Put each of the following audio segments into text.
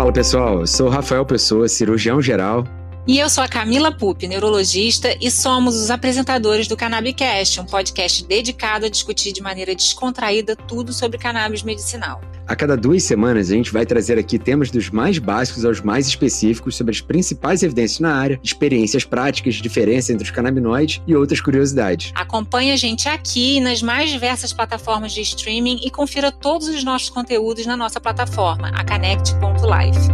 Fala pessoal, sou Rafael Pessoa, cirurgião geral. E eu sou a Camila Pupi, neurologista, e somos os apresentadores do Cannabicast, um podcast dedicado a discutir de maneira descontraída tudo sobre cannabis medicinal. A cada duas semanas, a gente vai trazer aqui temas dos mais básicos aos mais específicos sobre as principais evidências na área, experiências práticas, diferença entre os canabinoides e outras curiosidades. Acompanhe a gente aqui nas mais diversas plataformas de streaming e confira todos os nossos conteúdos na nossa plataforma, a Connect.life.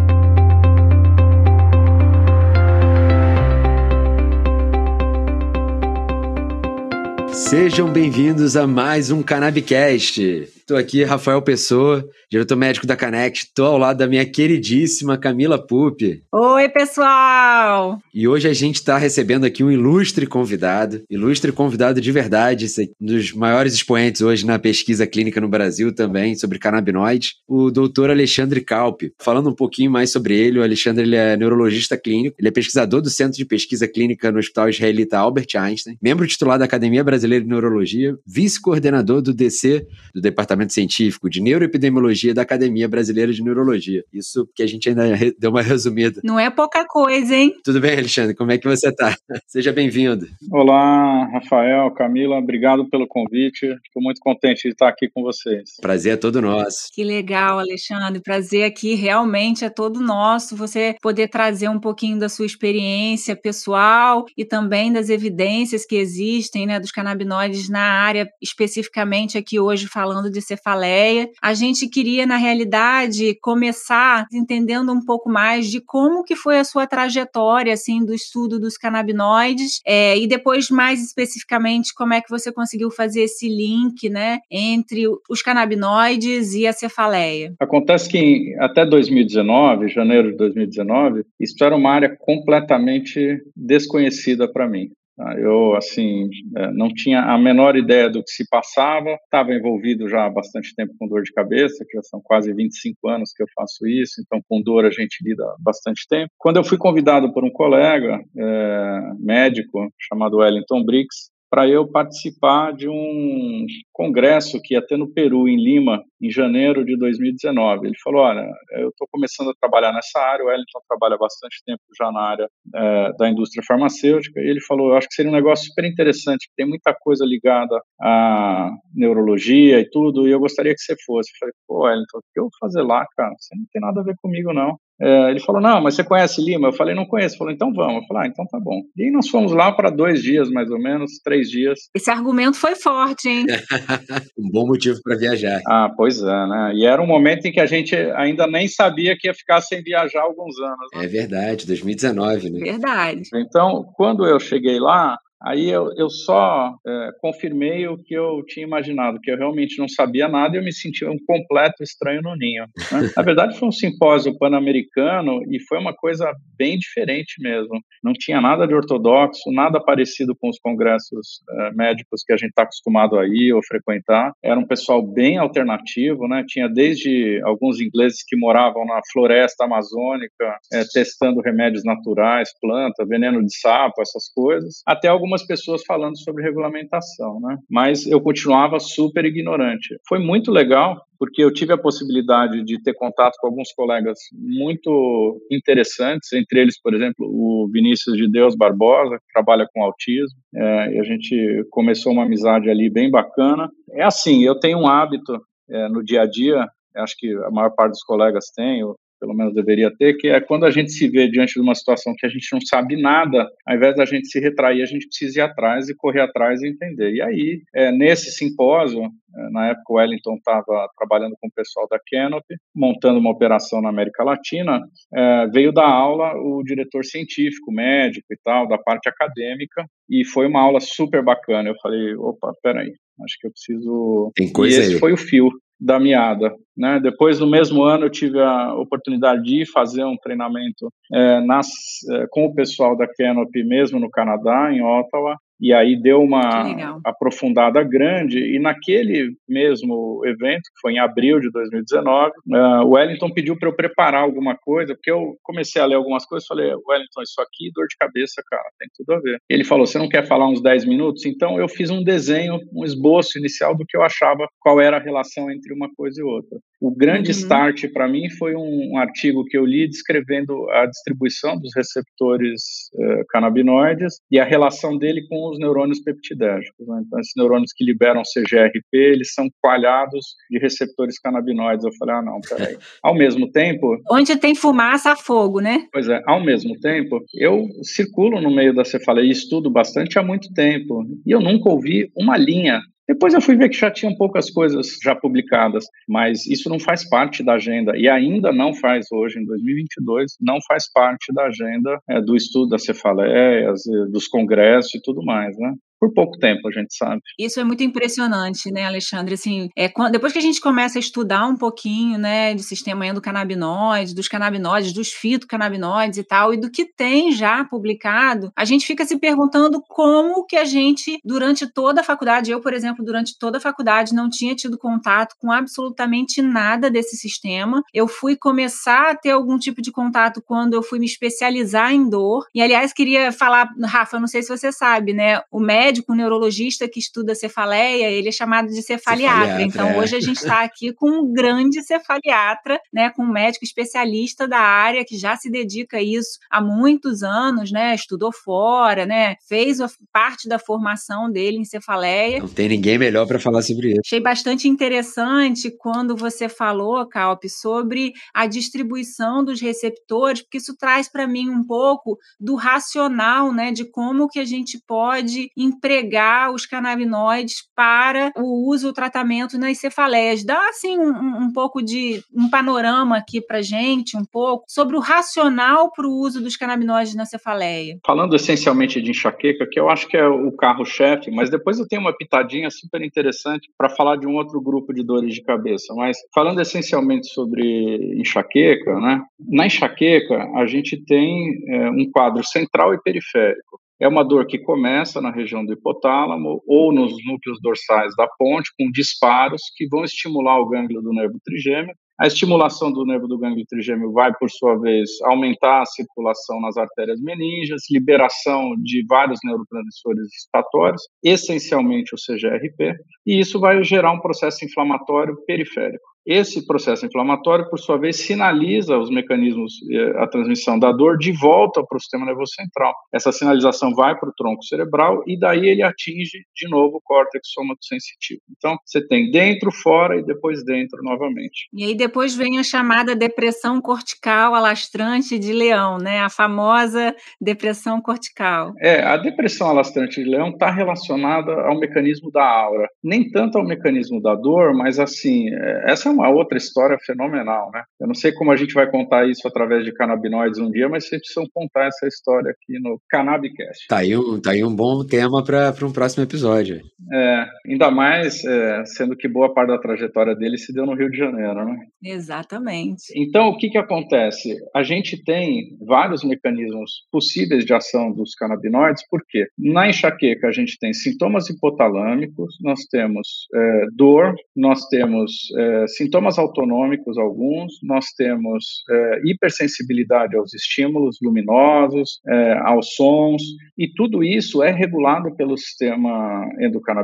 Sejam bem-vindos a mais um Cannabicast. Estou aqui, Rafael Pessoa, diretor médico da Canect. Estou ao lado da minha queridíssima Camila Pupi. Oi, pessoal! E hoje a gente está recebendo aqui um ilustre convidado, ilustre convidado de verdade, um dos maiores expoentes hoje na pesquisa clínica no Brasil também, sobre canabinoides, o doutor Alexandre Calpe. Falando um pouquinho mais sobre ele, o Alexandre ele é neurologista clínico, ele é pesquisador do Centro de Pesquisa Clínica no Hospital Israelita Albert Einstein, membro titular da Academia Brasileira de Neurologia, vice-coordenador do DC, do Departamento Departamento Científico de Neuroepidemiologia da Academia Brasileira de Neurologia. Isso porque a gente ainda deu uma resumida. Não é pouca coisa, hein? Tudo bem, Alexandre? Como é que você está? Seja bem-vindo. Olá, Rafael, Camila, obrigado pelo convite. Estou muito contente de estar aqui com vocês. Prazer é todo nosso. Que legal, Alexandre. Prazer aqui realmente é todo nosso. Você poder trazer um pouquinho da sua experiência pessoal e também das evidências que existem, né, dos canabinoides na área, especificamente aqui hoje falando de cefaleia. A gente queria, na realidade, começar entendendo um pouco mais de como que foi a sua trajetória, assim, do estudo dos canabinoides, é, e depois, mais especificamente, como é que você conseguiu fazer esse link, né, entre os canabinoides e a cefaleia. Acontece que até 2019, janeiro de 2019, isso era uma área completamente desconhecida para mim. Tá? Eu, assim, é, não tinha a menor ideia do que se passava, estava envolvido já há bastante tempo com dor de cabeça, que já são quase 25 anos que eu faço isso, então com dor a gente lida bastante tempo. Quando eu fui convidado por um colega é, médico chamado Wellington Briggs, para eu participar de um congresso que ia ter no Peru, em Lima, em janeiro de 2019. Ele falou: Olha, eu estou começando a trabalhar nessa área, o Wellington trabalha bastante tempo já na área é, da indústria farmacêutica, e ele falou: Eu acho que seria um negócio super interessante, tem muita coisa ligada à neurologia e tudo, e eu gostaria que você fosse. Eu falei: Pô, Wellington, o que eu vou fazer lá, cara? Você não tem nada a ver comigo, não. É, ele falou, não, mas você conhece Lima? Eu falei, não conheço. Ele falou, então vamos. Eu falei, ah, então tá bom. E aí nós fomos lá para dois dias, mais ou menos, três dias. Esse argumento foi forte, hein? um bom motivo para viajar. Ah, pois é, né? E era um momento em que a gente ainda nem sabia que ia ficar sem viajar alguns anos. Né? É verdade, 2019, né? Verdade. Então, quando eu cheguei lá, Aí eu, eu só é, confirmei o que eu tinha imaginado, que eu realmente não sabia nada e eu me sentia um completo estranho no ninho. Né? Na verdade, foi um simpósio pan-americano e foi uma coisa bem diferente mesmo. Não tinha nada de ortodoxo, nada parecido com os congressos é, médicos que a gente está acostumado a ir ou frequentar. Era um pessoal bem alternativo, né? Tinha desde alguns ingleses que moravam na floresta amazônica, é, testando remédios naturais, planta, veneno de sapo, essas coisas, até alguns algumas pessoas falando sobre regulamentação, né? Mas eu continuava super ignorante. Foi muito legal porque eu tive a possibilidade de ter contato com alguns colegas muito interessantes, entre eles, por exemplo, o Vinícius de Deus Barbosa, que trabalha com autismo, é, e a gente começou uma amizade ali bem bacana. É assim, eu tenho um hábito é, no dia a dia, acho que a maior parte dos colegas tem, pelo menos deveria ter, que é quando a gente se vê diante de uma situação que a gente não sabe nada, ao invés da gente se retrair, a gente precisa ir atrás e correr atrás e entender. E aí, é, nesse simpósio, é, na época o Wellington estava trabalhando com o pessoal da Canopy, montando uma operação na América Latina, é, veio da aula o diretor científico, médico e tal, da parte acadêmica, e foi uma aula super bacana. Eu falei, opa, peraí, acho que eu preciso... Tem coisa e esse aí. foi o fio da meada. Né? Depois, no mesmo ano, eu tive a oportunidade de fazer um treinamento é, nas, é, com o pessoal da Canopy, mesmo no Canadá, em Ottawa, e aí deu uma aprofundada grande. E naquele mesmo evento, que foi em abril de 2019, uh, o Wellington pediu para eu preparar alguma coisa, porque eu comecei a ler algumas coisas, falei, Wellington, isso aqui, dor de cabeça, cara, tem tudo a ver. Ele falou, você não quer falar uns 10 minutos? Então eu fiz um desenho, um esboço inicial do que eu achava qual era a relação entre uma coisa e outra. O grande uhum. start para mim foi um, um, artigo que eu li descrevendo a distribuição dos receptores uh, canabinoides e a relação dele com os neurônios peptidérgicos. Né? Então, esses neurônios que liberam CGRP, eles são coalhados de receptores canabinoides. Eu falei, ah, não, peraí. Ao mesmo tempo... Onde tem fumaça, há fogo, né? Pois é, ao mesmo tempo, eu circulo no meio da cefaleia e estudo bastante há muito tempo, e eu nunca ouvi uma linha depois eu fui ver que já tinham poucas coisas já publicadas, mas isso não faz parte da agenda e ainda não faz hoje, em 2022, não faz parte da agenda é, do estudo das cefaleias, dos congressos e tudo mais, né? Por pouco tempo, a gente sabe. Isso é muito impressionante, né, Alexandre? Assim, é, quando, depois que a gente começa a estudar um pouquinho, né, do sistema endocannabinoide, dos canabinoides, dos fitocannabinoides e tal, e do que tem já publicado, a gente fica se perguntando como que a gente, durante toda a faculdade, eu, por exemplo, durante toda a faculdade, não tinha tido contato com absolutamente nada desse sistema. Eu fui começar a ter algum tipo de contato quando eu fui me especializar em dor. E, aliás, queria falar, Rafa, não sei se você sabe, né, o médico médico neurologista que estuda cefaleia, ele é chamado de cefaliatra. cefaliatra então, é. hoje a gente está aqui com um grande cefaliatra, né, com um médico especialista da área que já se dedica a isso há muitos anos, né, estudou fora, né, fez parte da formação dele em cefaleia. Não tem ninguém melhor para falar sobre isso. Achei bastante interessante quando você falou, Calp, sobre a distribuição dos receptores, porque isso traz para mim um pouco do racional, né, de como que a gente pode empregar os canabinoides para o uso, o tratamento nas cefaleias. Dá, assim, um, um pouco de um panorama aqui para gente, um pouco, sobre o racional para o uso dos canabinoides na cefaleia. Falando essencialmente de enxaqueca, que eu acho que é o carro-chefe, mas depois eu tenho uma pitadinha super interessante para falar de um outro grupo de dores de cabeça. Mas falando essencialmente sobre enxaqueca, né? Na enxaqueca, a gente tem é, um quadro central e periférico. É uma dor que começa na região do hipotálamo ou nos núcleos dorsais da ponte, com disparos que vão estimular o gânglio do nervo trigêmeo. A estimulação do nervo do gânglio trigêmeo vai, por sua vez, aumentar a circulação nas artérias meníngeas, liberação de vários neurotransmissores excitatórios, essencialmente o CGRP, e isso vai gerar um processo inflamatório periférico. Esse processo inflamatório, por sua vez, sinaliza os mecanismos, eh, a transmissão da dor de volta para o sistema nervoso central. Essa sinalização vai para o tronco cerebral e daí ele atinge de novo o córtex somatosensitivo. Então, você tem dentro, fora e depois dentro novamente. E aí depois vem a chamada depressão cortical alastrante de leão, né? A famosa depressão cortical. É, a depressão alastrante de leão está relacionada ao mecanismo da aura. Nem tanto ao mecanismo da dor, mas assim, é, essa é uma outra história fenomenal, né? Eu não sei como a gente vai contar isso através de canabinoides um dia, mas vocês precisam contar essa história aqui no Cannabicast. Tá aí um, tá aí um bom tema para um próximo episódio. É, ainda mais é, sendo que boa parte da trajetória dele se deu no Rio de Janeiro, né? Exatamente. Então, o que que acontece? A gente tem vários mecanismos possíveis de ação dos canabinoides, por quê? Na enxaqueca a gente tem sintomas hipotalâmicos, nós temos é, dor, nós temos é, sintomas autonômicos, alguns, nós temos é, hipersensibilidade aos estímulos luminosos, é, aos sons, e tudo isso é regulado pelo sistema endocannabinoide.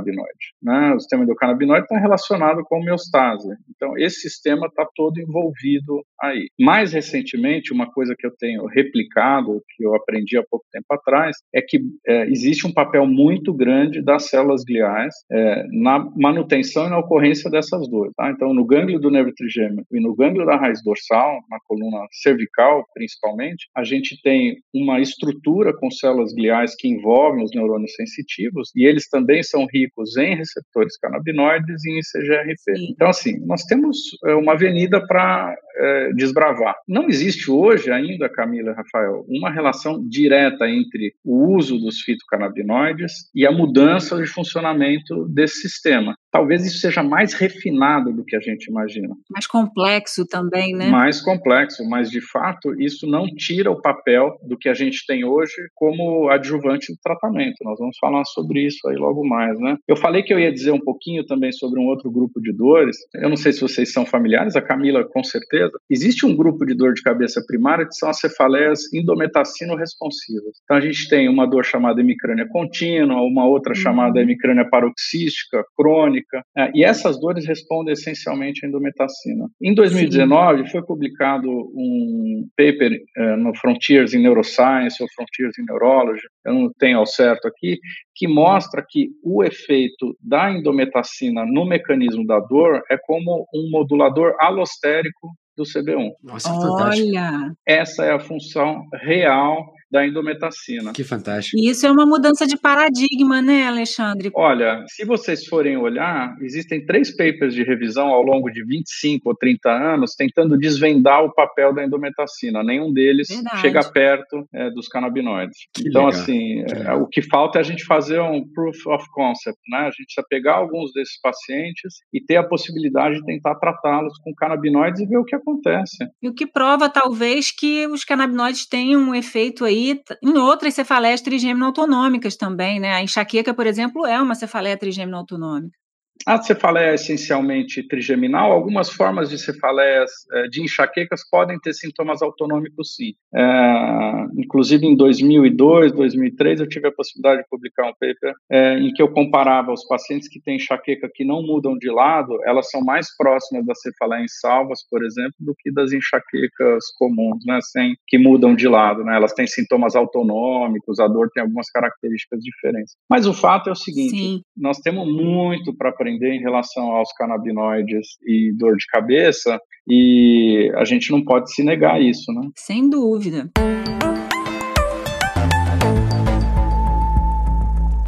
Né? O sistema endocannabinoide está relacionado com homeostase. Então, esse sistema está todo envolvido aí. Mais recentemente, uma coisa que eu tenho replicado, que eu aprendi há pouco tempo atrás, é que é, existe um papel muito grande das células gliais é, na manutenção e na ocorrência dessas dores. Tá? Então, no gânglio do nervo trigêmeo e no gânglio da raiz dorsal, na coluna cervical principalmente, a gente tem uma estrutura com células gliais que envolvem os neurônios sensitivos e eles também são em receptores canabinoides e em CGRP. Sim. Então, assim, nós temos é, uma avenida para é, desbravar. Não existe hoje ainda, Camila e Rafael, uma relação direta entre o uso dos fitocannabinoides e a mudança de funcionamento desse sistema. Talvez isso seja mais refinado do que a gente imagina imagina. Mais complexo também, né? Mais complexo, mas de fato isso não tira o papel do que a gente tem hoje como adjuvante do tratamento. Nós vamos falar sobre isso aí logo mais, né? Eu falei que eu ia dizer um pouquinho também sobre um outro grupo de dores. Eu não sei se vocês são familiares, a Camila com certeza. Existe um grupo de dor de cabeça primária que são as cefaleias indometacino responsivas. Então a gente tem uma dor chamada hemicrânia contínua, uma outra chamada uhum. hemicrânia paroxística, crônica, é, e essas dores respondem essencialmente à endometacina. Em 2019 Sim. foi publicado um paper uh, no Frontiers in Neuroscience ou Frontiers in Neurology, eu não tenho ao certo aqui, que mostra que o efeito da indometacina no mecanismo da dor é como um modulador alostérico do CB1. Nossa, Olha! Essa é a função real da endometacina. Que fantástico. E isso é uma mudança de paradigma, né, Alexandre? Olha, se vocês forem olhar, existem três papers de revisão ao longo de 25 ou 30 anos tentando desvendar o papel da endometacina. Nenhum deles Verdade. chega perto é, dos canabinoides. Que então, legal. assim, é, o que falta é a gente fazer um proof of concept, né? A gente precisa pegar alguns desses pacientes e ter a possibilidade de tentar tratá-los com canabinoides e ver o que acontece. E o que prova, talvez, que os canabinoides têm um efeito aí em outras cefaleias trigêmino autonômicas também, né? A enxaqueca, por exemplo, é uma cefaleia trigêmino autonômica. A cefaleia é essencialmente trigeminal. Algumas formas de cefaleias é, de enxaquecas podem ter sintomas autonômicos, sim. É, inclusive, em 2002, 2003, eu tive a possibilidade de publicar um paper é, em que eu comparava os pacientes que têm enxaqueca que não mudam de lado, elas são mais próximas da cefaleia em salvas, por exemplo, do que das enxaquecas comuns, né, sem, que mudam de lado. Né, elas têm sintomas autonômicos, a dor tem algumas características diferentes. Mas o fato é o seguinte: sim. nós temos muito para aprender aprender em relação aos canabinoides e dor de cabeça, e a gente não pode se negar isso, né? Sem dúvida.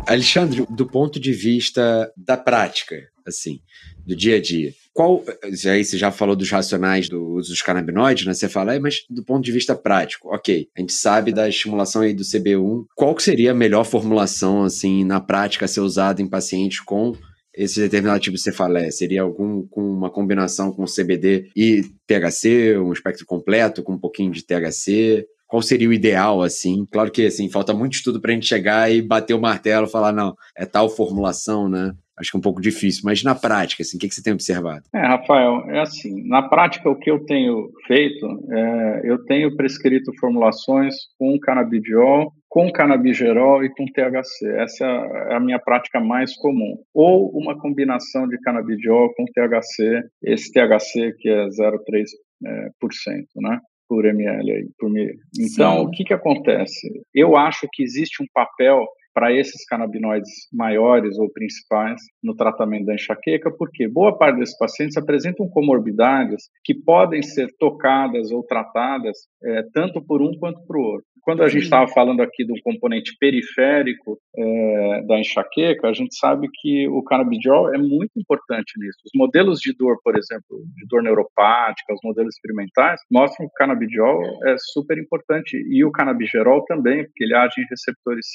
Alexandre, do ponto de vista da prática, assim, do dia a dia, qual. Aí você já falou dos racionais do uso dos canabinoides, né? Você fala, é, mas do ponto de vista prático, ok, a gente sabe da estimulação aí do CB1, qual que seria a melhor formulação, assim, na prática a ser usada em pacientes com esse determinado tipo de cefaleia? Seria algum com uma combinação com CBD e THC, um espectro completo com um pouquinho de THC? Qual seria o ideal, assim? Claro que, assim, falta muito estudo para a gente chegar e bater o martelo e falar, não, é tal formulação, né? Acho que é um pouco difícil, mas na prática, assim, o que, que você tem observado? É, Rafael, é assim, na prática o que eu tenho feito, é, eu tenho prescrito formulações com canabidiol, com canabigerol e com THC. Essa é a minha prática mais comum. Ou uma combinação de canabidiol com THC, esse THC que é 0,3%, é, por cento, né? por ml aí, por mil. Então, Sim. o que que acontece? Eu acho que existe um papel para esses canabinoides maiores ou principais no tratamento da enxaqueca, porque boa parte desses pacientes apresentam comorbidades que podem ser tocadas ou tratadas é, tanto por um quanto por outro. Quando a gente estava falando aqui do componente periférico é, da enxaqueca, a gente sabe que o canabidiol é muito importante nisso. Os modelos de dor, por exemplo, de dor neuropática, os modelos experimentais, mostram que o canabidiol é super importante e o canabigerol também, porque ele age em receptores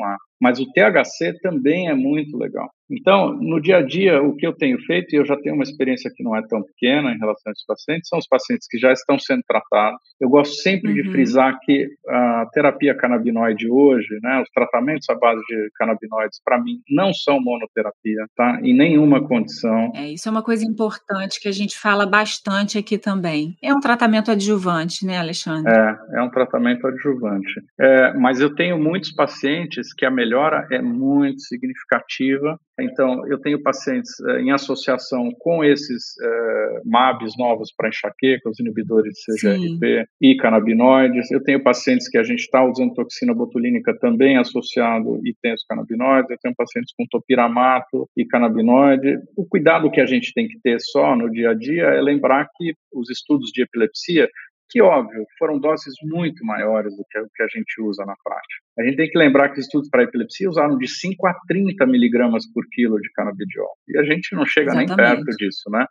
somewhere Mas o THC também é muito legal. Então, no dia a dia, o que eu tenho feito, e eu já tenho uma experiência que não é tão pequena em relação a esses pacientes, são os pacientes que já estão sendo tratados. Eu gosto sempre uhum. de frisar que a terapia canabinoide hoje, né, os tratamentos à base de canabinoides, para mim, não são monoterapia, tá? Em nenhuma condição. É, isso é uma coisa importante que a gente fala bastante aqui também. É um tratamento adjuvante, né, Alexandre? É, é um tratamento adjuvante. É, mas eu tenho muitos pacientes que a melhora é muito significativa então, eu tenho pacientes eh, em associação com esses eh, MABs novos para enxaqueca, os inibidores de CGRP Sim. e canabinoides. Eu tenho pacientes que a gente está usando toxina botulínica também associado e tem os canabinoides. Eu tenho pacientes com topiramato e canabinoide. O cuidado que a gente tem que ter só no dia a dia é lembrar que os estudos de epilepsia que, óbvio, foram doses muito maiores do que o que a gente usa na prática. A gente tem que lembrar que os estudos para epilepsia usaram de 5 a 30 miligramas por quilo de canabidiol. E a gente não chega Exatamente. nem perto disso, né?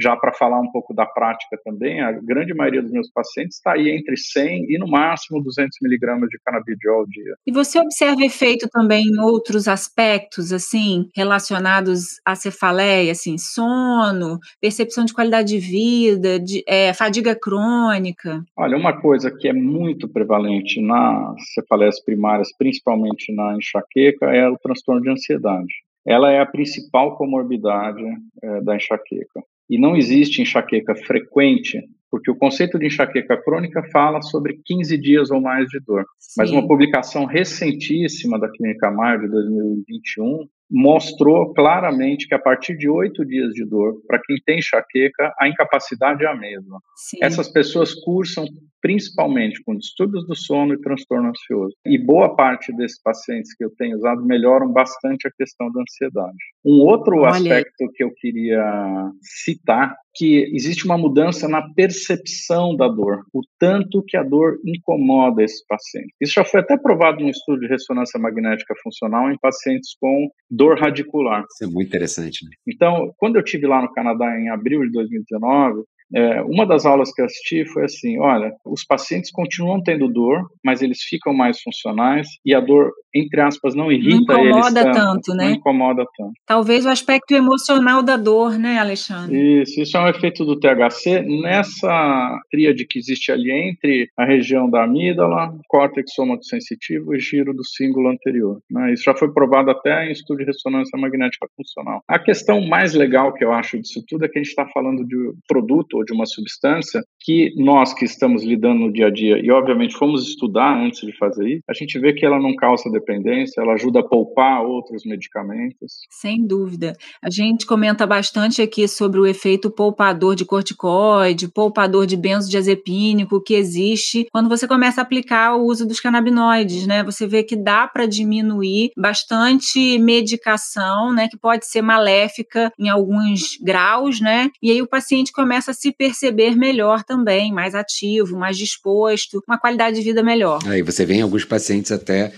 Já para falar um pouco da prática também, a grande maioria dos meus pacientes está aí entre 100 e no máximo 200 miligramas de canabidiol ao dia. E você observa efeito também em outros aspectos, assim, relacionados à cefaleia, assim, sono, percepção de qualidade de vida, de, é, fadiga crônica? Olha, uma coisa que é muito prevalente nas cefaleias primárias, principalmente na enxaqueca, é o transtorno de ansiedade. Ela é a principal comorbidade é, da enxaqueca. E não existe enxaqueca frequente, porque o conceito de enxaqueca crônica fala sobre 15 dias ou mais de dor. Sim. Mas uma publicação recentíssima da Clínica Maio de 2021 mostrou claramente que a partir de oito dias de dor, para quem tem enxaqueca, a incapacidade é a mesma. Sim. Essas pessoas cursam principalmente com distúrbios do sono e transtorno ansioso. E boa parte desses pacientes que eu tenho usado melhoram bastante a questão da ansiedade. Um outro Olha. aspecto que eu queria citar que existe uma mudança na percepção da dor, o tanto que a dor incomoda esse paciente. Isso já foi até provado num estudo de ressonância magnética funcional em pacientes com dor radicular. Isso é muito interessante. Né? Então, quando eu tive lá no Canadá em abril de 2019, é, uma das aulas que eu assisti foi assim: olha, os pacientes continuam tendo dor, mas eles ficam mais funcionais e a dor, entre aspas, não irrita não incomoda eles tanto, né? Não incomoda tanto. Talvez o aspecto emocional da dor, né, Alexandre? Isso, isso é um efeito do THC nessa tríade que existe ali entre a região da amígdala, córtex somatosensitivo e giro do símbolo anterior. Né? Isso já foi provado até em estudo de ressonância magnética funcional. A questão mais legal que eu acho disso tudo é que a gente está falando de produto ou de uma substância que nós que estamos lidando no dia a dia e obviamente fomos estudar antes de fazer isso, a gente vê que ela não causa dependência, ela ajuda a poupar outros medicamentos. Sem dúvida. A gente comenta bastante aqui sobre o efeito poupador de corticoide, poupador de benzodiazepínico que existe quando você começa a aplicar o uso dos canabinoides, né? Você vê que dá para diminuir bastante medicação, né, que pode ser maléfica em alguns graus, né? E aí o paciente começa a se perceber melhor também, mais ativo, mais disposto, uma qualidade de vida melhor. Aí você vê em alguns pacientes até,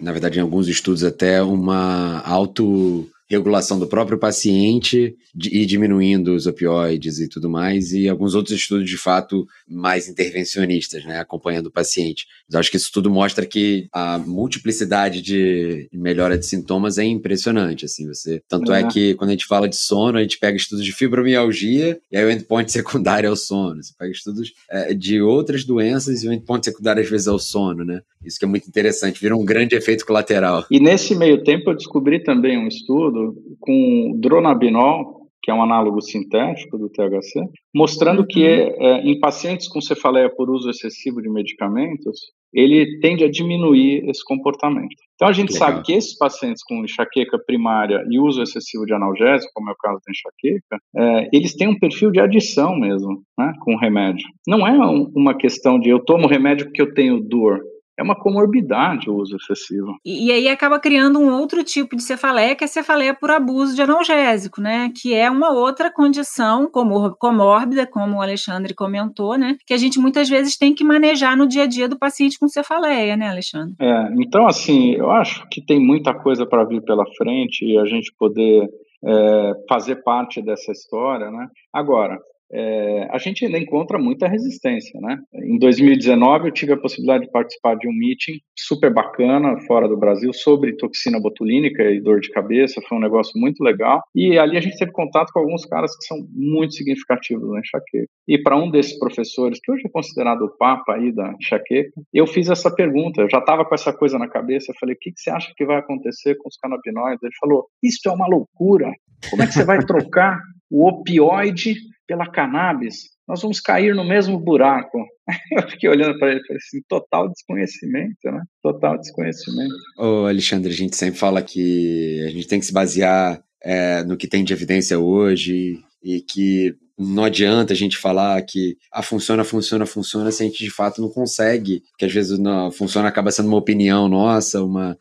na verdade em alguns estudos até uma auto regulação do próprio paciente e diminuindo os opioides e tudo mais, e alguns outros estudos de fato mais intervencionistas, né, acompanhando o paciente. Mas acho que isso tudo mostra que a multiplicidade de melhora de sintomas é impressionante, assim, você, tanto é. é que quando a gente fala de sono, a gente pega estudos de fibromialgia e aí o endpoint secundário é o sono, você pega estudos é, de outras doenças e o endpoint secundário às vezes é o sono, né, isso que é muito interessante, vira um grande efeito colateral. E nesse meio tempo eu descobri também um estudo com dronabinol, que é um análogo sintético do THC, mostrando uhum. que é, em pacientes com cefaleia por uso excessivo de medicamentos, ele tende a diminuir esse comportamento. Então a gente Legal. sabe que esses pacientes com enxaqueca primária e uso excessivo de analgésico, como é o caso da enxaqueca, é, eles têm um perfil de adição mesmo, né, com o remédio. Não é um, uma questão de eu tomo remédio porque eu tenho dor é uma comorbidade o uso excessivo. E, e, aí acaba criando um outro tipo de cefaleia, que é a cefaleia por abuso de analgésico, né? Que é uma outra condição comor comórbida, como o Alexandre comentou, né? Que a gente muitas vezes tem que manejar no dia a dia do paciente com cefaleia, né, Alexandre? É, então assim, eu acho que tem muita coisa para vir pela frente e a gente poder é, fazer parte dessa história, né? Agora, é, a gente ainda encontra muita resistência, né? Em 2019 eu tive a possibilidade de participar de um meeting super bacana fora do Brasil sobre toxina botulínica e dor de cabeça, foi um negócio muito legal. E ali a gente teve contato com alguns caras que são muito significativos na enxaqueca. E para um desses professores, que hoje é considerado o papa aí da enxaqueca, eu fiz essa pergunta, eu já estava com essa coisa na cabeça, eu falei, o que, que você acha que vai acontecer com os canabinoides? Ele falou, isso é uma loucura, como é que você vai trocar o opioide pela cannabis, nós vamos cair no mesmo buraco. Eu fiquei olhando para ele e falei assim, total desconhecimento, né? Total desconhecimento. Ô Alexandre, a gente sempre fala que a gente tem que se basear é, no que tem de evidência hoje e que não adianta a gente falar que ah, funciona, funciona, funciona, se a gente de fato não consegue, que às vezes não, funciona acaba sendo uma opinião nossa, uma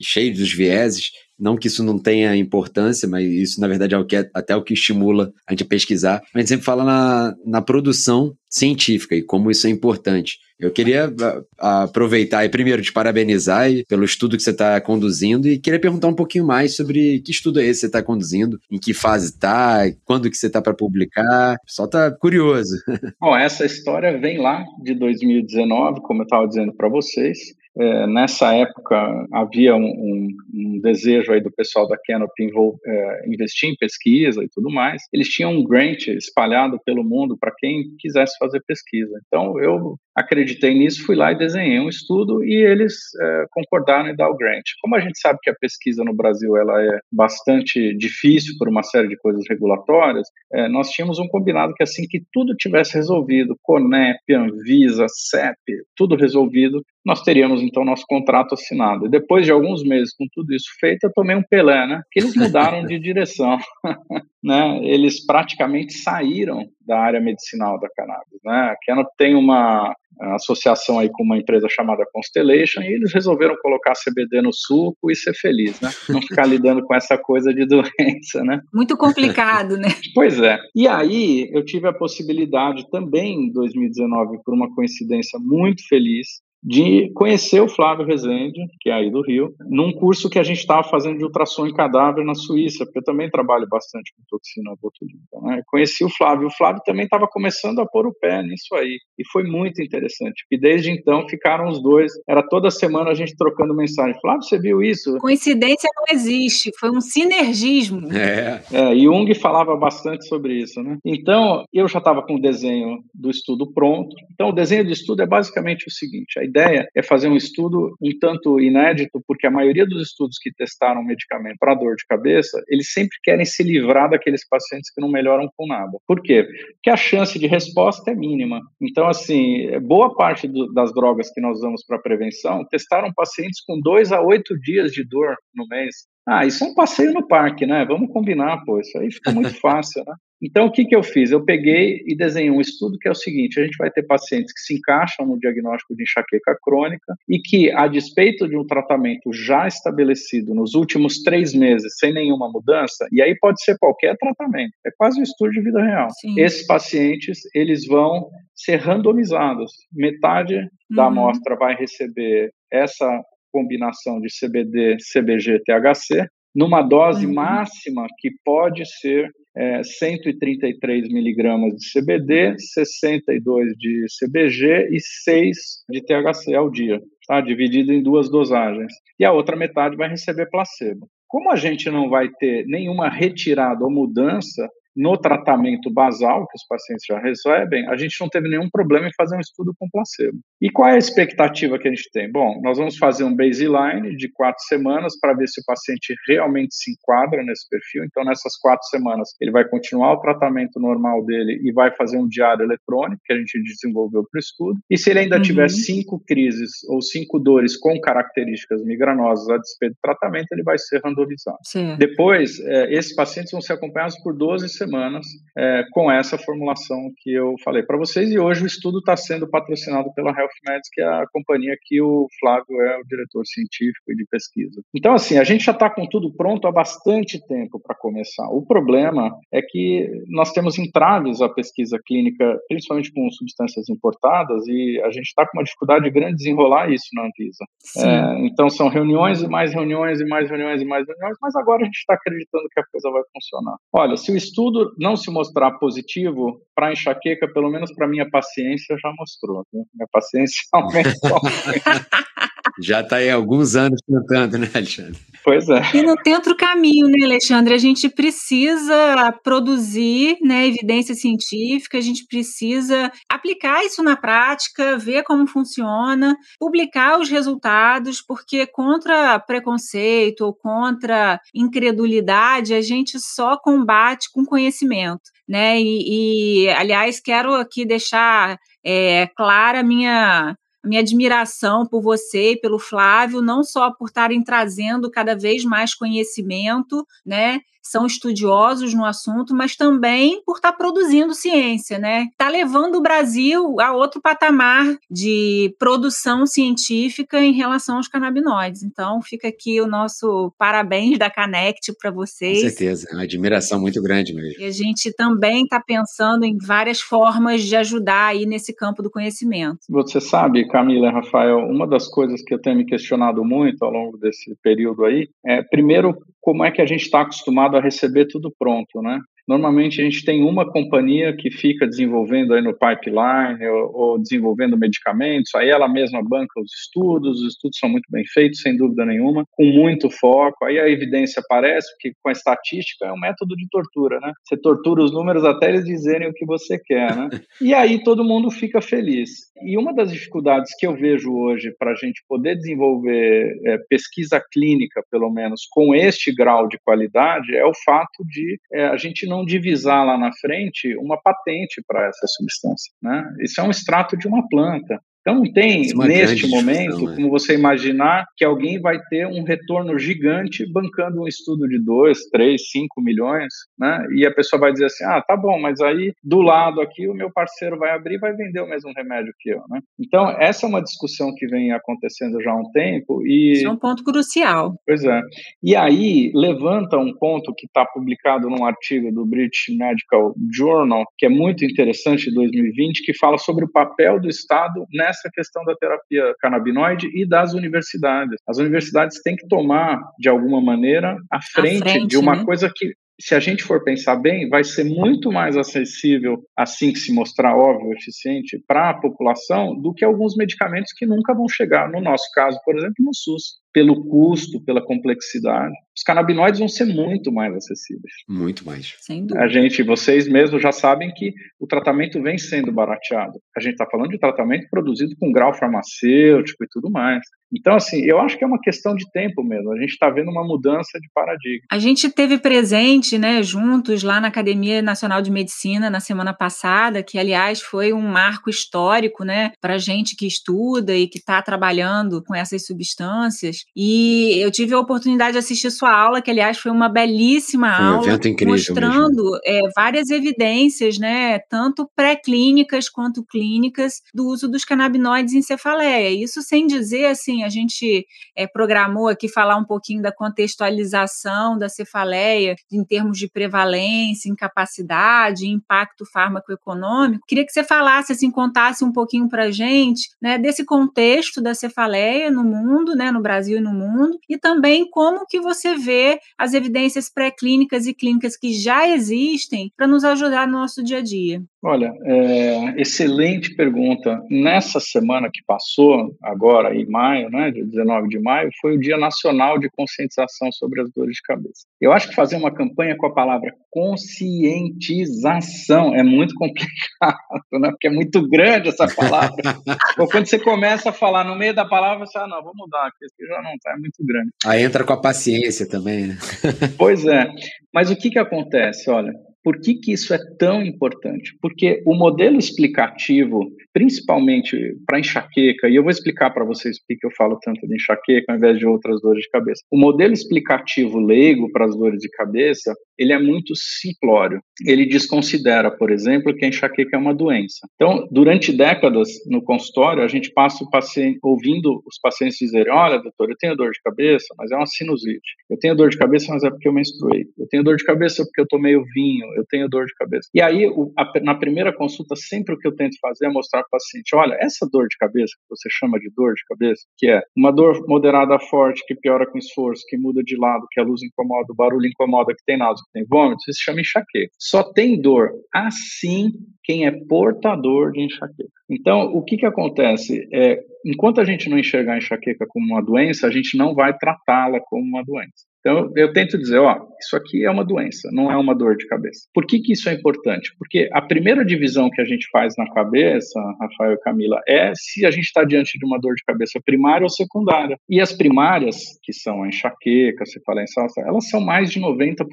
cheio dos vieses, Não que isso não tenha importância, mas isso, na verdade, é o que é, até o que estimula a gente a pesquisar. A gente sempre fala na, na produção científica e como isso é importante. Eu queria aproveitar e primeiro te parabenizar pelo estudo que você está conduzindo e queria perguntar um pouquinho mais sobre que estudo é esse que você está conduzindo, em que fase está, quando que você está para publicar. Só está curioso. Bom, essa história vem lá de 2019, como eu estava dizendo para vocês. É, nessa época havia um, um, um, desejo aí do pessoal da Canopy é, investir em pesquisa e tudo mais. Eles tinham um grant espalhado pelo mundo para quem quisesse fazer pesquisa. Então eu acreditei nisso, fui lá e desenhei um estudo e eles é, concordaram em dar o grant. Como a gente sabe que a pesquisa no Brasil ela é bastante difícil por uma série de coisas regulatórias, é, nós tínhamos um combinado que assim que tudo tivesse resolvido, CONEP, Anvisa, CEP, tudo resolvido, nós teríamos então nosso contrato assinado. E depois de alguns meses com tudo isso feito, eu tomei um Pelé, né? Que eles mudaram de direção, né? Eles praticamente saíram da área medicinal da cannabis, né? A Canop tem uma associação aí com uma empresa chamada Constellation e eles resolveram colocar CBD no suco e ser feliz, né? Não ficar lidando com essa coisa de doença, né? Muito complicado, né? Pois é. E aí eu tive a possibilidade também em 2019, por uma coincidência muito feliz, de conhecer o Flávio Rezende, que é aí do Rio, num curso que a gente estava fazendo de ultrassom em cadáver na Suíça, porque eu também trabalho bastante com toxina botulínica. Né? Conheci o Flávio, o Flávio também estava começando a pôr o pé nisso aí, e foi muito interessante, e desde então ficaram os dois, era toda semana a gente trocando mensagem, Flávio, você viu isso? Coincidência não existe, foi um sinergismo. É. é Jung falava bastante sobre isso, né? Então, eu já estava com o desenho do estudo pronto, então o desenho do estudo é basicamente o seguinte, a ideia é fazer um estudo um tanto inédito, porque a maioria dos estudos que testaram medicamento para dor de cabeça, eles sempre querem se livrar daqueles pacientes que não melhoram com nada. Por quê? Porque a chance de resposta é mínima. Então, assim, boa parte do, das drogas que nós usamos para prevenção testaram pacientes com dois a oito dias de dor no mês. Ah, isso é um passeio no parque, né? Vamos combinar, pô. Isso aí fica muito fácil, né? Então, o que, que eu fiz? Eu peguei e desenhei um estudo que é o seguinte: a gente vai ter pacientes que se encaixam no diagnóstico de enxaqueca crônica e que, a despeito de um tratamento já estabelecido nos últimos três meses, sem nenhuma mudança, e aí pode ser qualquer tratamento, é quase um estudo de vida real. Sim. Esses pacientes, eles vão ser randomizados. Metade da uhum. amostra vai receber essa combinação de CBD, CBG, THC, numa dose uhum. máxima que pode ser é, 133 miligramas de CBD, 62 de CBG e 6 de THC ao dia, tá? dividido em duas dosagens. E a outra metade vai receber placebo. Como a gente não vai ter nenhuma retirada ou mudança no tratamento basal que os pacientes já recebem, a gente não teve nenhum problema em fazer um estudo com placebo. E qual é a expectativa que a gente tem? Bom, nós vamos fazer um baseline de quatro semanas para ver se o paciente realmente se enquadra nesse perfil. Então, nessas quatro semanas, ele vai continuar o tratamento normal dele e vai fazer um diário eletrônico que a gente desenvolveu para o estudo. E se ele ainda uhum. tiver cinco crises ou cinco dores com características migranosas a despeito do tratamento, ele vai ser randomizado. Sim. Depois, é, esses pacientes vão ser acompanhados por 12 semanas semanas é, com essa formulação que eu falei para vocês. E hoje o estudo está sendo patrocinado pela HealthMeds, que é a companhia que o Flávio é o diretor científico e de pesquisa. Então, assim, a gente já está com tudo pronto há bastante tempo para começar. O problema é que nós temos entraves à pesquisa clínica, principalmente com substâncias importadas, e a gente está com uma dificuldade grande de desenrolar isso na Anvisa. É, então, são reuniões e mais reuniões e mais reuniões e mais reuniões, mas agora a gente está acreditando que a coisa vai funcionar. Olha, se o estudo estudo não se mostrar positivo para enxaqueca, pelo menos para minha paciência, já mostrou. Né? Minha paciência aumentou. já está aí há alguns anos tentando, né, Alexandre? Pois é. E não tem outro caminho, né, Alexandre? A gente precisa produzir né, evidência científica, a gente precisa aplicar isso na prática, ver como funciona, publicar os resultados, porque contra preconceito ou contra incredulidade, a gente só combate com conhecimento. Né? E, e aliás, quero aqui deixar é, clara a minha minha admiração por você e pelo Flávio, não só por estarem trazendo cada vez mais conhecimento, né, são estudiosos no assunto, mas também por estar tá produzindo ciência, né? Está levando o Brasil a outro patamar de produção científica em relação aos canabinoides. Então, fica aqui o nosso parabéns da Canect para vocês. Com certeza, é uma admiração muito grande mesmo. E a gente também está pensando em várias formas de ajudar aí nesse campo do conhecimento. Você sabe, Camila e Rafael, uma das coisas que eu tenho me questionado muito ao longo desse período aí é, primeiro, como é que a gente está acostumado a receber tudo pronto, né? Normalmente a gente tem uma companhia que fica desenvolvendo aí no pipeline ou, ou, desenvolvendo medicamentos, aí ela mesma banca os estudos, os estudos são muito bem feitos, sem dúvida nenhuma, com muito foco, aí a evidência aparece, que com a estatística é um método de tortura, né? Você tortura os números até eles dizerem o que você quer, né? E aí todo mundo fica feliz. E uma das dificuldades que eu vejo hoje para a gente poder desenvolver é, pesquisa clínica, pelo menos, com este grau de qualidade, é o fato de é, a gente não não divisar lá na frente uma patente para essa substância. Né? Isso é um extrato de uma planta. Então não tem, é neste momento, né? como você imaginar que alguém vai ter um retorno gigante bancando um estudo de 2, 3, 5 milhões, né? E a pessoa vai dizer assim, ah, tá bom, mas aí do lado aqui o meu parceiro vai abrir e vai vender o mesmo remédio que eu, né? Então essa é uma discussão que vem acontecendo já há um tempo e... Isso é um ponto crucial. Pois é. E aí levanta um ponto que está publicado num artigo do British Medical Journal, que é muito interessante, de 2020, que fala sobre o papel do Estado nessa essa questão da terapia canabinoide e das universidades. As universidades têm que tomar, de alguma maneira, a frente, frente de uma né? coisa que se a gente for pensar bem, vai ser muito mais acessível, assim que se mostrar óbvio, eficiente, para a população, do que alguns medicamentos que nunca vão chegar, no nosso caso, por exemplo, no SUS pelo custo, pela complexidade. Os canabinoides vão ser muito mais acessíveis. Muito mais. Sem dúvida. A gente, vocês mesmos já sabem que o tratamento vem sendo barateado. A gente está falando de tratamento produzido com grau farmacêutico e tudo mais. Então, assim, eu acho que é uma questão de tempo mesmo. A gente está vendo uma mudança de paradigma. A gente teve presente, né, juntos lá na Academia Nacional de Medicina na semana passada, que aliás foi um marco histórico, né, para gente que estuda e que está trabalhando com essas substâncias. E eu tive a oportunidade de assistir sua aula, que aliás foi uma belíssima foi um aula, mostrando é, várias evidências, né, tanto pré-clínicas quanto clínicas, do uso dos canabinoides em cefaleia. Isso sem dizer, assim, a gente é, programou aqui falar um pouquinho da contextualização da cefaleia em termos de prevalência, incapacidade, impacto farmacoeconômico. Queria que você falasse, assim, contasse um pouquinho para gente, né, desse contexto da cefaleia no mundo, né, no Brasil Brasil e no mundo, e também como que você vê as evidências pré-clínicas e clínicas que já existem para nos ajudar no nosso dia a dia. Olha, é, excelente pergunta. Nessa semana que passou, agora em maio, né, dia 19 de maio, foi o Dia Nacional de Conscientização sobre as Dores de Cabeça. Eu acho que fazer uma campanha com a palavra conscientização é muito complicado, né, porque é muito grande essa palavra. Ou quando você começa a falar no meio da palavra, você, ah, não, vou mudar, porque já não está, é muito grande. Aí entra com a paciência também, né? pois é. Mas o que, que acontece? Olha, por que, que isso é tão importante? Porque o modelo explicativo, principalmente para enxaqueca, e eu vou explicar para vocês por que eu falo tanto de enxaqueca ao invés de outras dores de cabeça. O modelo explicativo leigo para as dores de cabeça, ele é muito simplório. Ele desconsidera, por exemplo, que a enxaqueca é uma doença. Então, durante décadas no consultório, a gente passa o paciente ouvindo os pacientes dizerem: "Olha, doutor, eu tenho dor de cabeça, mas é uma sinusite. Eu tenho dor de cabeça, mas é porque eu menstruei. Eu tenho dor de cabeça porque eu tomei o vinho eu tenho dor de cabeça. E aí, o, a, na primeira consulta, sempre o que eu tento fazer é mostrar para o paciente: olha, essa dor de cabeça, que você chama de dor de cabeça, que é uma dor moderada forte, que piora com esforço, que muda de lado, que a luz incomoda, o barulho incomoda, que tem náusea, tem vômito, isso se chama enxaqueca. Só tem dor assim quem é portador de enxaqueca. Então, o que, que acontece? É, enquanto a gente não enxergar a enxaqueca como uma doença, a gente não vai tratá-la como uma doença. Então, eu tento dizer, ó, isso aqui é uma doença, não é uma dor de cabeça. Por que, que isso é importante? Porque a primeira divisão que a gente faz na cabeça, Rafael e Camila, é se a gente está diante de uma dor de cabeça primária ou secundária. E as primárias, que são a enxaqueca, a cefaleia elas são mais de 90%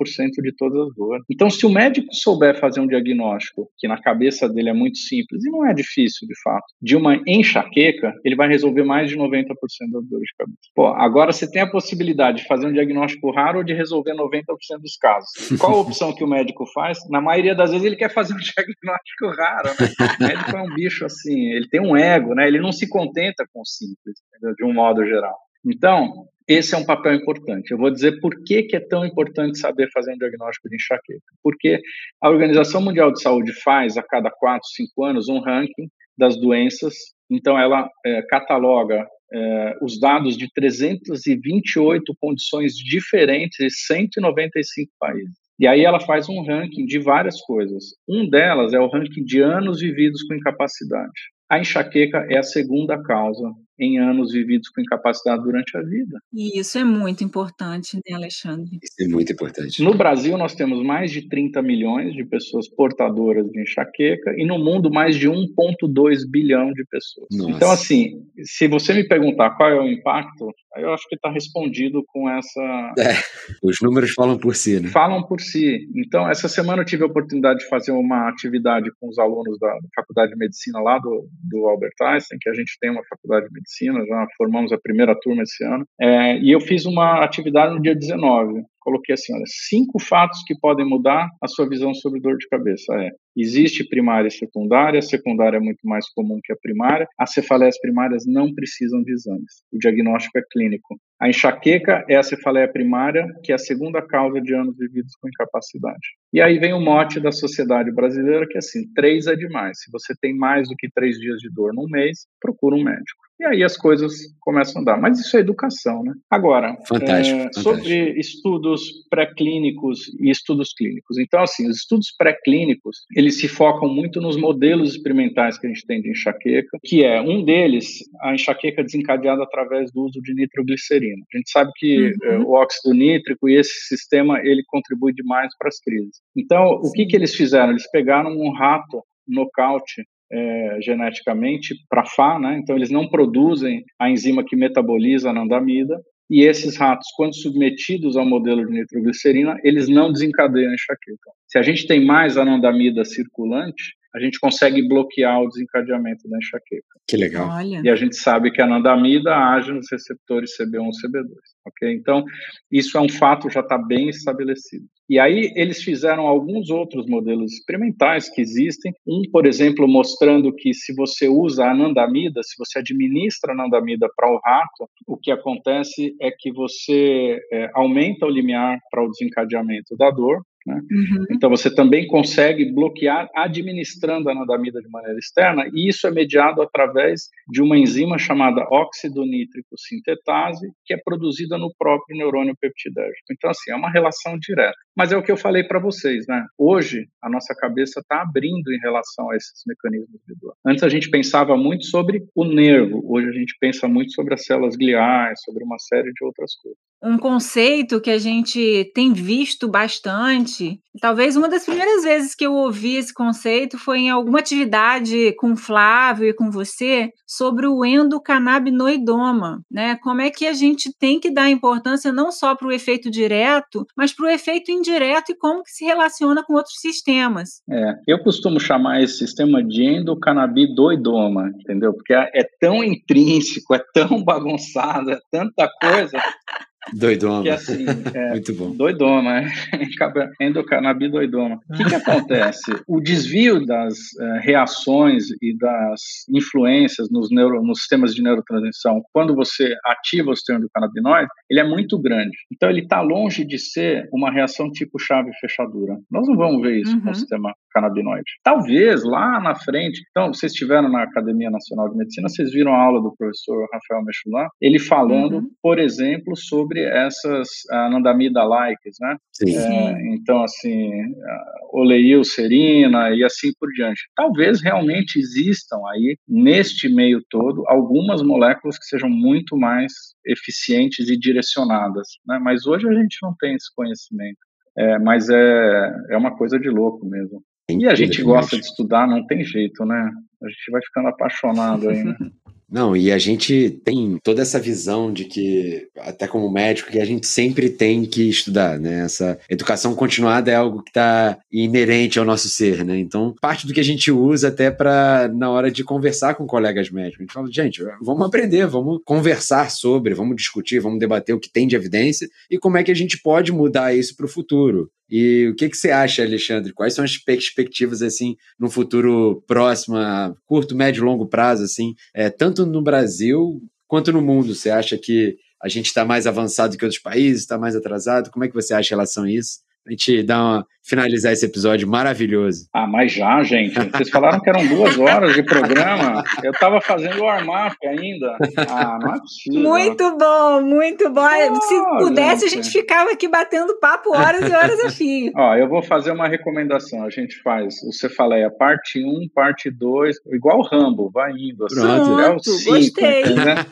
de todas as dores. Então, se o médico souber fazer um diagnóstico, que na cabeça dele é muito simples, e não é difícil, de fato, de uma enxaqueca, ele vai resolver mais de 90% das dores de cabeça. Pô, agora você tem a possibilidade de fazer um diagnóstico raro ou de resolver 90% dos casos. Qual a opção que o médico faz? Na maioria das vezes ele quer fazer um diagnóstico raro, né? O médico é um bicho assim, ele tem um ego, né? Ele não se contenta com o simples, de um modo geral. Então, esse é um papel importante. Eu vou dizer por que, que é tão importante saber fazer um diagnóstico de enxaqueca. Porque a Organização Mundial de Saúde faz, a cada 4, 5 anos, um ranking das doenças. Então, ela é, cataloga é, os dados de 328 condições diferentes de 195 países. E aí ela faz um ranking de várias coisas. Um delas é o ranking de anos vividos com incapacidade. A enxaqueca é a segunda causa em anos vividos com incapacidade durante a vida. E isso é muito importante, né, Alexandre? Isso é muito importante. No Brasil, nós temos mais de 30 milhões de pessoas portadoras de enxaqueca e no mundo, mais de 1,2 bilhão de pessoas. Nossa. Então, assim, se você me perguntar qual é o impacto, eu acho que está respondido com essa. É, os números falam por si, né? Falam por si. Então, essa semana eu tive a oportunidade de fazer uma atividade com os alunos da Faculdade de Medicina lá do, do Albert Einstein, que a gente tem uma faculdade de medicina, já formamos a primeira turma esse ano, é, e eu fiz uma atividade no dia 19. Coloquei assim: olha, cinco fatos que podem mudar a sua visão sobre dor de cabeça. É, existe primária e secundária, a secundária é muito mais comum que a primária, as cefaleias primárias não precisam de exames, o diagnóstico é clínico. A enxaqueca é a cefaleia primária, que é a segunda causa de anos vividos com incapacidade. E aí vem o mote da sociedade brasileira, que é assim, três é demais. Se você tem mais do que três dias de dor no mês, procura um médico. E aí as coisas começam a andar. Mas isso é educação, né? Agora, fantástico, é, fantástico. sobre estudos pré-clínicos e estudos clínicos. Então, assim, os estudos pré-clínicos, eles se focam muito nos modelos experimentais que a gente tem de enxaqueca, que é, um deles, a enxaqueca desencadeada através do uso de nitroglicerina. A gente sabe que uhum. é, o óxido nítrico e esse sistema, ele contribui demais para as crises. Então, o que, que eles fizeram? Eles pegaram um rato nocaute é, geneticamente para Fá, né? então eles não produzem a enzima que metaboliza a anandamida, e esses ratos, quando submetidos ao modelo de nitroglicerina, eles não desencadeiam a enxaqueca. Se a gente tem mais anandamida circulante, a gente consegue bloquear o desencadeamento da enxaqueca. Que legal. Olha. E a gente sabe que a anandamida age nos receptores CB1 e CB2, ok? Então, isso é um fato, já está bem estabelecido. E aí eles fizeram alguns outros modelos experimentais que existem. Um, por exemplo, mostrando que se você usa a anandamida, se você administra a anandamida para o rato, o que acontece é que você é, aumenta o limiar para o desencadeamento da dor, né? Uhum. Então, você também consegue bloquear administrando a anandamida de maneira externa, e isso é mediado através de uma enzima chamada óxido nítrico sintetase, que é produzida no próprio neurônio peptidérgico. Então, assim, é uma relação direta. Mas é o que eu falei para vocês, né? Hoje, a nossa cabeça está abrindo em relação a esses mecanismos de dor. Antes, a gente pensava muito sobre o nervo, hoje, a gente pensa muito sobre as células gliais, sobre uma série de outras coisas um conceito que a gente tem visto bastante. Talvez uma das primeiras vezes que eu ouvi esse conceito foi em alguma atividade com o Flávio e com você sobre o endocannabinoidoma, né? Como é que a gente tem que dar importância não só para o efeito direto, mas para o efeito indireto e como que se relaciona com outros sistemas. É, eu costumo chamar esse sistema de endocannabidoidoma, entendeu? Porque é, é tão intrínseco, é tão bagunçado, é tanta coisa Doidoma. Que assim, é, Muito bom. Doidoma, é. endocannabidoidoma. O que, que acontece? O desvio das uh, reações e das influências nos, neuro, nos sistemas de neurotransmissão, quando você ativa o sistema endocannabinoide, ele é muito grande. Então, ele está longe de ser uma reação tipo chave-fechadura. Nós não vamos ver isso uhum. com o sistema canabinoide. Talvez lá na frente, então, vocês estiveram na Academia Nacional de Medicina, vocês viram a aula do professor Rafael Mechulan, ele falando, uhum. por exemplo, sobre essas anandamida-likes, né? Sim. É, então, assim, oleil, serina e assim por diante. Talvez realmente existam aí, neste meio todo, algumas moléculas que sejam muito mais eficientes e direcionadas, né? Mas hoje a gente não tem esse conhecimento. É, mas é, é uma coisa de louco mesmo. E a gente gosta de estudar, não tem jeito, né? A gente vai ficando apaixonado aí, né? Não, e a gente tem toda essa visão de que, até como médico, que a gente sempre tem que estudar, né? Essa educação continuada é algo que está inerente ao nosso ser, né? Então, parte do que a gente usa até para, na hora de conversar com colegas médicos, a gente fala, gente, vamos aprender, vamos conversar sobre, vamos discutir, vamos debater o que tem de evidência e como é que a gente pode mudar isso para o futuro. E o que, que você acha, Alexandre? Quais são as perspectivas assim no futuro próximo, a curto, médio, longo prazo, assim, é, tanto no Brasil quanto no mundo? Você acha que a gente está mais avançado que outros países, está mais atrasado? Como é que você acha em relação a isso? A gente dá uma, finalizar esse episódio maravilhoso. Ah, mas já, gente. Vocês falaram que eram duas horas de programa. Eu estava fazendo o warm-up ainda. Ah, não é possível. Muito bom, muito bom. Oh, Se pudesse, gente. a gente ficava aqui batendo papo horas e horas a fio. Ó, eu vou fazer uma recomendação. A gente faz o Cefaleia parte 1, parte 2, igual o Rambo, vai indo. Assim, Pronto, é o cinco, gostei.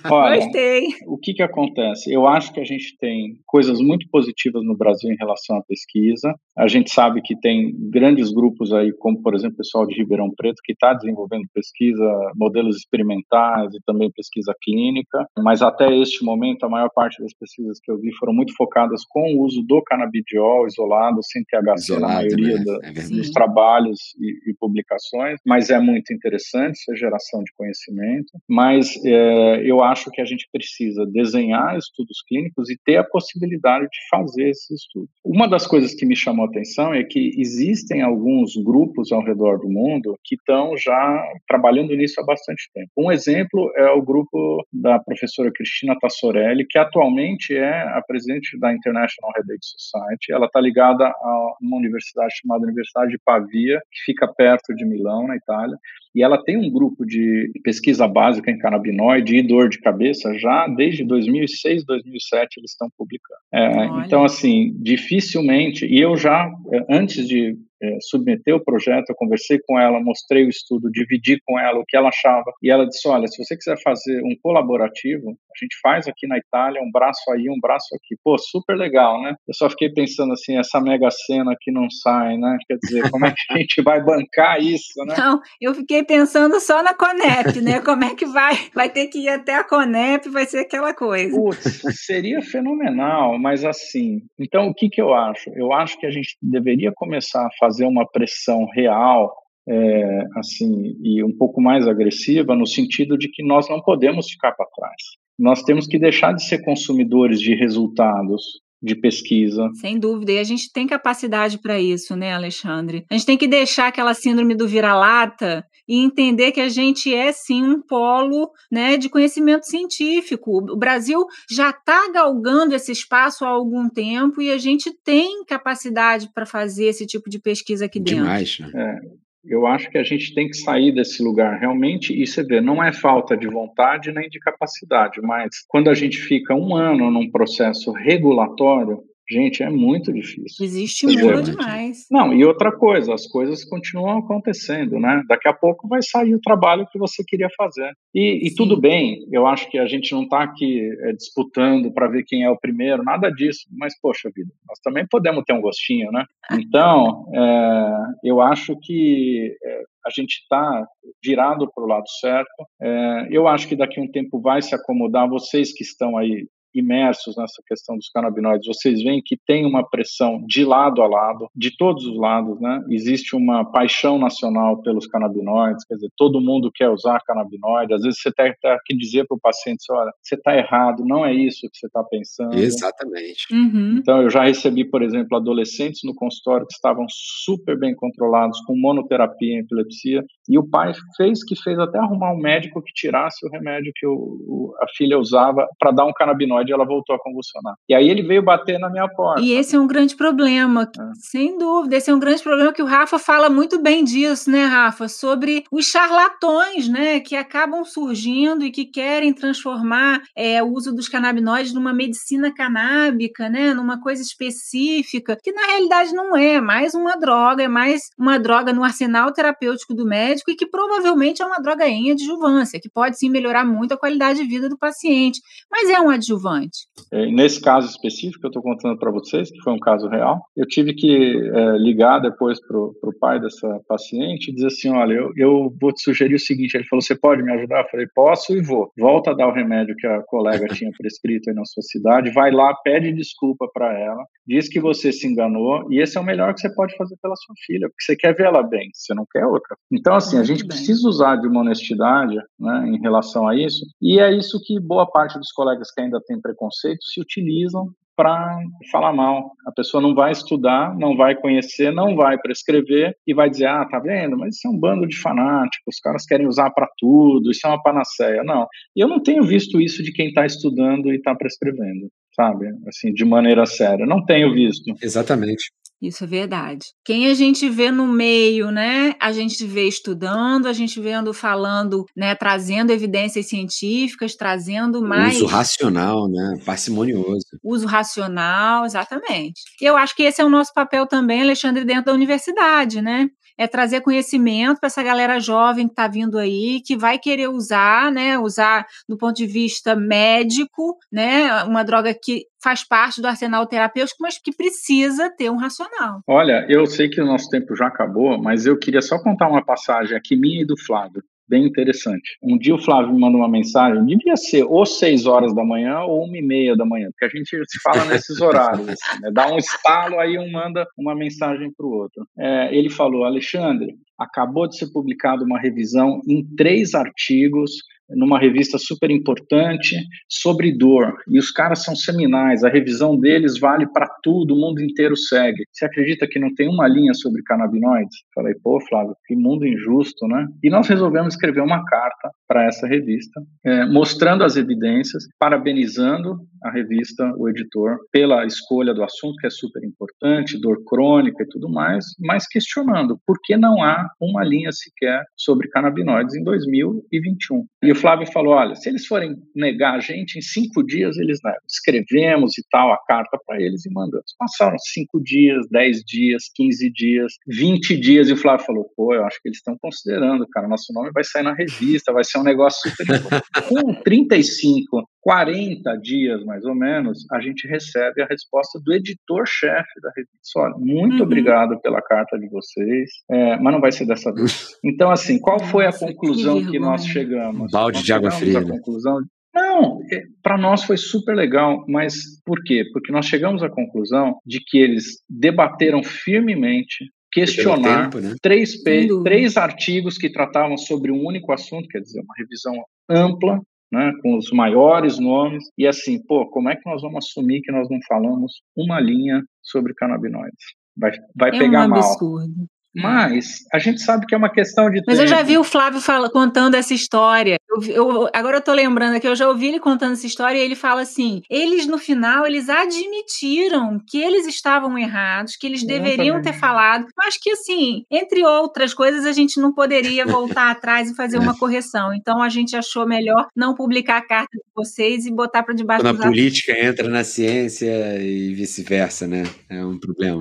Olha, gostei. O que que acontece? Eu acho que a gente tem coisas muito positivas no Brasil em relação à pesquisa. A gente sabe que tem grandes grupos aí, como por exemplo o pessoal de Ribeirão Preto, que está desenvolvendo pesquisa, modelos experimentais e também pesquisa clínica, mas até este momento a maior parte das pesquisas que eu vi foram muito focadas com o uso do canabidiol isolado, sem THC Isolado, na maioria né? da, é dos trabalhos e, e, publicações, mas é muito interessante essa geração de conhecimento, mas é, eu acho que a gente precisa desenhar estudos clínicos e ter a possibilidade de fazer esses estudos. Uma das coisas que me chamou a atenção é que existem alguns grupos ao redor do mundo que estão já trabalhando nisso há bastante tempo. Um exemplo é o grupo da professora Cristina Tassorelli, que atualmente é a presidente da International Headache Society. Ela está ligada a uma universidade chamada Universidade de Pavia, que fica perto de Milão, na Itália, e ela tem um grupo de pesquisa básica em canabinoide e dor de cabeça já desde 2006, 2007 eles estão publicando. É, então, assim, dificilmente, e eu já, é, antes de é, submeteu o projeto, eu conversei com ela, mostrei o estudo, dividi com ela o que ela achava, e ela disse, olha, se você quiser fazer um colaborativo, a gente faz aqui na Itália, um braço aí, um braço aqui. Pô, super legal, né? Eu só fiquei pensando assim, essa mega cena que não sai, né? Quer dizer, como é que a gente vai bancar isso, né? Não, eu fiquei pensando só na Conep, né? Como é que vai? Vai ter que ir até a Conep, vai ser aquela coisa. Putz, seria fenomenal, mas assim, então o que que eu acho? Eu acho que a gente deveria começar a fazer uma pressão real, é, assim, e um pouco mais agressiva, no sentido de que nós não podemos ficar para trás. Nós temos que deixar de ser consumidores de resultados, de pesquisa. Sem dúvida, e a gente tem capacidade para isso, né, Alexandre? A gente tem que deixar aquela síndrome do vira-lata e entender que a gente é sim um polo, né, de conhecimento científico. O Brasil já está galgando esse espaço há algum tempo e a gente tem capacidade para fazer esse tipo de pesquisa aqui dentro. Demais, né? É. Eu acho que a gente tem que sair desse lugar realmente e você vê, não é falta de vontade nem de capacidade, mas quando a gente fica um ano num processo regulatório, Gente, é muito difícil. Existe muro demais. Não, e outra coisa, as coisas continuam acontecendo, né? Daqui a pouco vai sair o trabalho que você queria fazer. E, e tudo bem, eu acho que a gente não está aqui é, disputando para ver quem é o primeiro, nada disso, mas, poxa vida, nós também podemos ter um gostinho, né? Então, é, eu acho que é, a gente está virado para o lado certo. É, eu acho que daqui a um tempo vai se acomodar. Vocês que estão aí imersos nessa questão dos canabinoides, vocês veem que tem uma pressão de lado a lado, de todos os lados, né? Existe uma paixão nacional pelos canabinoides, quer dizer, todo mundo quer usar canabinoide. Às vezes você tem que dizer para o paciente, olha, você está errado, não é isso que você está pensando. Exatamente. Uhum. Então, eu já recebi, por exemplo, adolescentes no consultório que estavam super bem controlados, com monoterapia em epilepsia, e o pai fez que fez até arrumar um médico que tirasse o remédio que o, o, a filha usava para dar um canabinoide e ela voltou a convulsionar. E aí ele veio bater na minha porta. E esse é um grande problema, é. sem dúvida. Esse é um grande problema que o Rafa fala muito bem disso, né, Rafa? Sobre os charlatões, né, que acabam surgindo e que querem transformar é, o uso dos canabinoides numa medicina canábica, né, numa coisa específica, que na realidade não é, é mais uma droga, é mais uma droga no arsenal terapêutico do médico e que provavelmente é uma droga em adjuvância, que pode sim melhorar muito a qualidade de vida do paciente, mas é um adjuvante relevante. É, nesse caso específico que eu estou contando para vocês, que foi um caso real, eu tive que é, ligar depois para o pai dessa paciente e dizer assim, olha, eu, eu vou te sugerir o seguinte, ele falou, você pode me ajudar? Eu falei, posso e vou. Volta a dar o remédio que a colega tinha prescrito aí na sua cidade, vai lá, pede desculpa para ela, diz que você se enganou e esse é o melhor que você pode fazer pela sua filha, porque você quer ver ela bem, você não quer outra. Então, assim, a gente precisa usar de uma honestidade né, em relação a isso, e é isso que boa parte dos colegas que ainda preconceito se utilizam para falar mal. A pessoa não vai estudar, não vai conhecer, não vai prescrever e vai dizer: ah, tá vendo? Mas isso é um bando de fanáticos, os caras querem usar para tudo, isso é uma panaceia. Não. E eu não tenho visto isso de quem está estudando e está prescrevendo, sabe? Assim, de maneira séria. Não tenho visto. Exatamente. Isso é verdade. Quem a gente vê no meio, né? A gente vê estudando, a gente vendo falando, né? Trazendo evidências científicas, trazendo mais. Uso racional, né? Parcimonioso. Uso racional, exatamente. Eu acho que esse é o nosso papel também, Alexandre, dentro da universidade, né? É trazer conhecimento para essa galera jovem que está vindo aí, que vai querer usar, né? Usar do ponto de vista médico, né? Uma droga que faz parte do arsenal terapêutico, mas que precisa ter um racional. Olha, eu sei que o nosso tempo já acabou, mas eu queria só contar uma passagem aqui minha e do Flávio bem interessante. Um dia o Flávio me manda uma mensagem, devia ser ou 6 horas da manhã ou uma e meia da manhã, porque a gente se fala nesses horários, assim, né? dá um estalo, aí um manda uma mensagem para o outro. É, ele falou, Alexandre, acabou de ser publicada uma revisão em três artigos numa revista super importante sobre dor. E os caras são seminais, a revisão deles vale para tudo, o mundo inteiro segue. Você acredita que não tem uma linha sobre canabinoides? Falei, pô, Flávio, que mundo injusto, né? E nós resolvemos escrever uma carta para essa revista, é, mostrando as evidências, parabenizando a revista, o editor, pela escolha do assunto, que é super importante, dor crônica e tudo mais, mas questionando por que não há uma linha sequer sobre canabinoides em 2021. E o Flávio falou: olha, se eles forem negar a gente, em cinco dias eles negam. Escrevemos e tal a carta para eles e mandamos. Passaram cinco dias, dez dias, quinze dias, vinte dias, e o Flávio falou: pô, eu acho que eles estão considerando, cara, nosso nome vai sair na revista, vai ser um negócio super importante. Com 35 40 dias, mais ou menos, a gente recebe a resposta do editor-chefe da revista. Olha, muito uhum. obrigado pela carta de vocês, é, mas não vai ser dessa vez. Então, assim, qual foi a conclusão que, que nós chegamos? Balde de água fria. Né? conclusão não, é, para nós foi super legal, mas por quê? Porque nós chegamos à conclusão de que eles debateram firmemente questionar tempo, né? três, três artigos que tratavam sobre um único assunto, quer dizer, uma revisão ampla, né, com os maiores nomes, e assim, pô, como é que nós vamos assumir que nós não falamos uma linha sobre canabinoides? Vai, vai é pegar um mal. Absurdo. Mas a gente sabe que é uma questão de. Mas tempo. eu já vi o Flávio fala, contando essa história. Eu, eu, agora eu estou lembrando aqui, eu já ouvi ele contando essa história e ele fala assim: eles no final eles admitiram que eles estavam errados, que eles deveriam ter falado, mas que assim, entre outras coisas, a gente não poderia voltar atrás e fazer uma correção. Então a gente achou melhor não publicar a carta de vocês e botar para debaixo Quando a política entra na ciência e vice-versa, né? É um problema.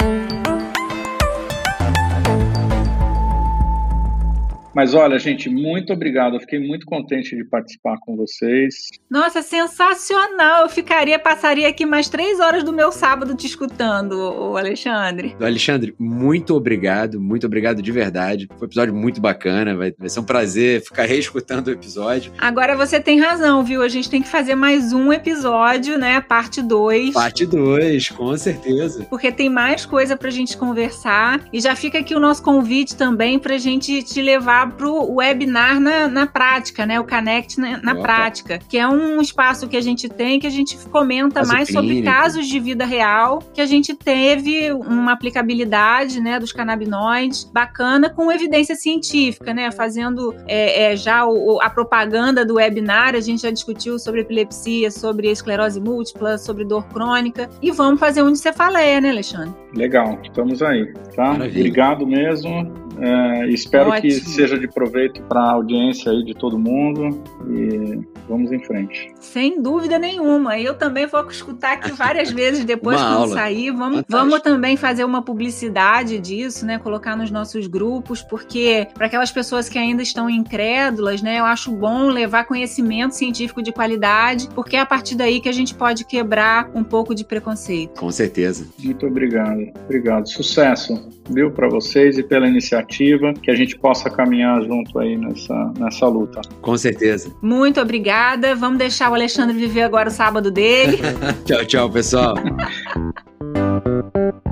Mas olha, gente, muito obrigado. Eu fiquei muito contente de participar com vocês. Nossa, sensacional! Eu ficaria, passaria aqui mais três horas do meu sábado te escutando, o Alexandre. Alexandre, muito obrigado, muito obrigado de verdade. Foi um episódio muito bacana, vai, vai ser um prazer ficar reescutando o episódio. Agora você tem razão, viu? A gente tem que fazer mais um episódio, né? Parte 2. Parte 2, com certeza. Porque tem mais coisa pra gente conversar. E já fica aqui o nosso convite também pra gente te levar para o webinar na, na prática, né? O Connect na, na prática, que é um espaço que a gente tem que a gente comenta Caso mais clínico. sobre casos de vida real que a gente teve uma aplicabilidade, né, dos canabinoides bacana com evidência científica, né? Fazendo é, é, já o, a propaganda do webinar, a gente já discutiu sobre epilepsia, sobre esclerose múltipla, sobre dor crônica e vamos fazer um de cefaleia, né, Alexandre? Legal, estamos aí, tá? Maravilha. Obrigado mesmo É, espero Ótimo. que seja de proveito para a audiência aí de todo mundo e vamos em frente. Sem dúvida nenhuma. Eu também vou escutar aqui várias vezes depois que quando sair. Vamos, vamos também fazer uma publicidade disso, né? Colocar nos nossos grupos, porque para aquelas pessoas que ainda estão incrédulas, né? Eu acho bom levar conhecimento científico de qualidade, porque é a partir daí que a gente pode quebrar um pouco de preconceito. Com certeza. Muito obrigado. Obrigado. Sucesso, viu, para vocês e pela iniciativa, que a gente possa caminhar junto aí nessa, nessa luta. Com certeza. Muito obrigada. Vamos deixar o Alexandre viver agora o sábado dele. tchau, tchau, pessoal.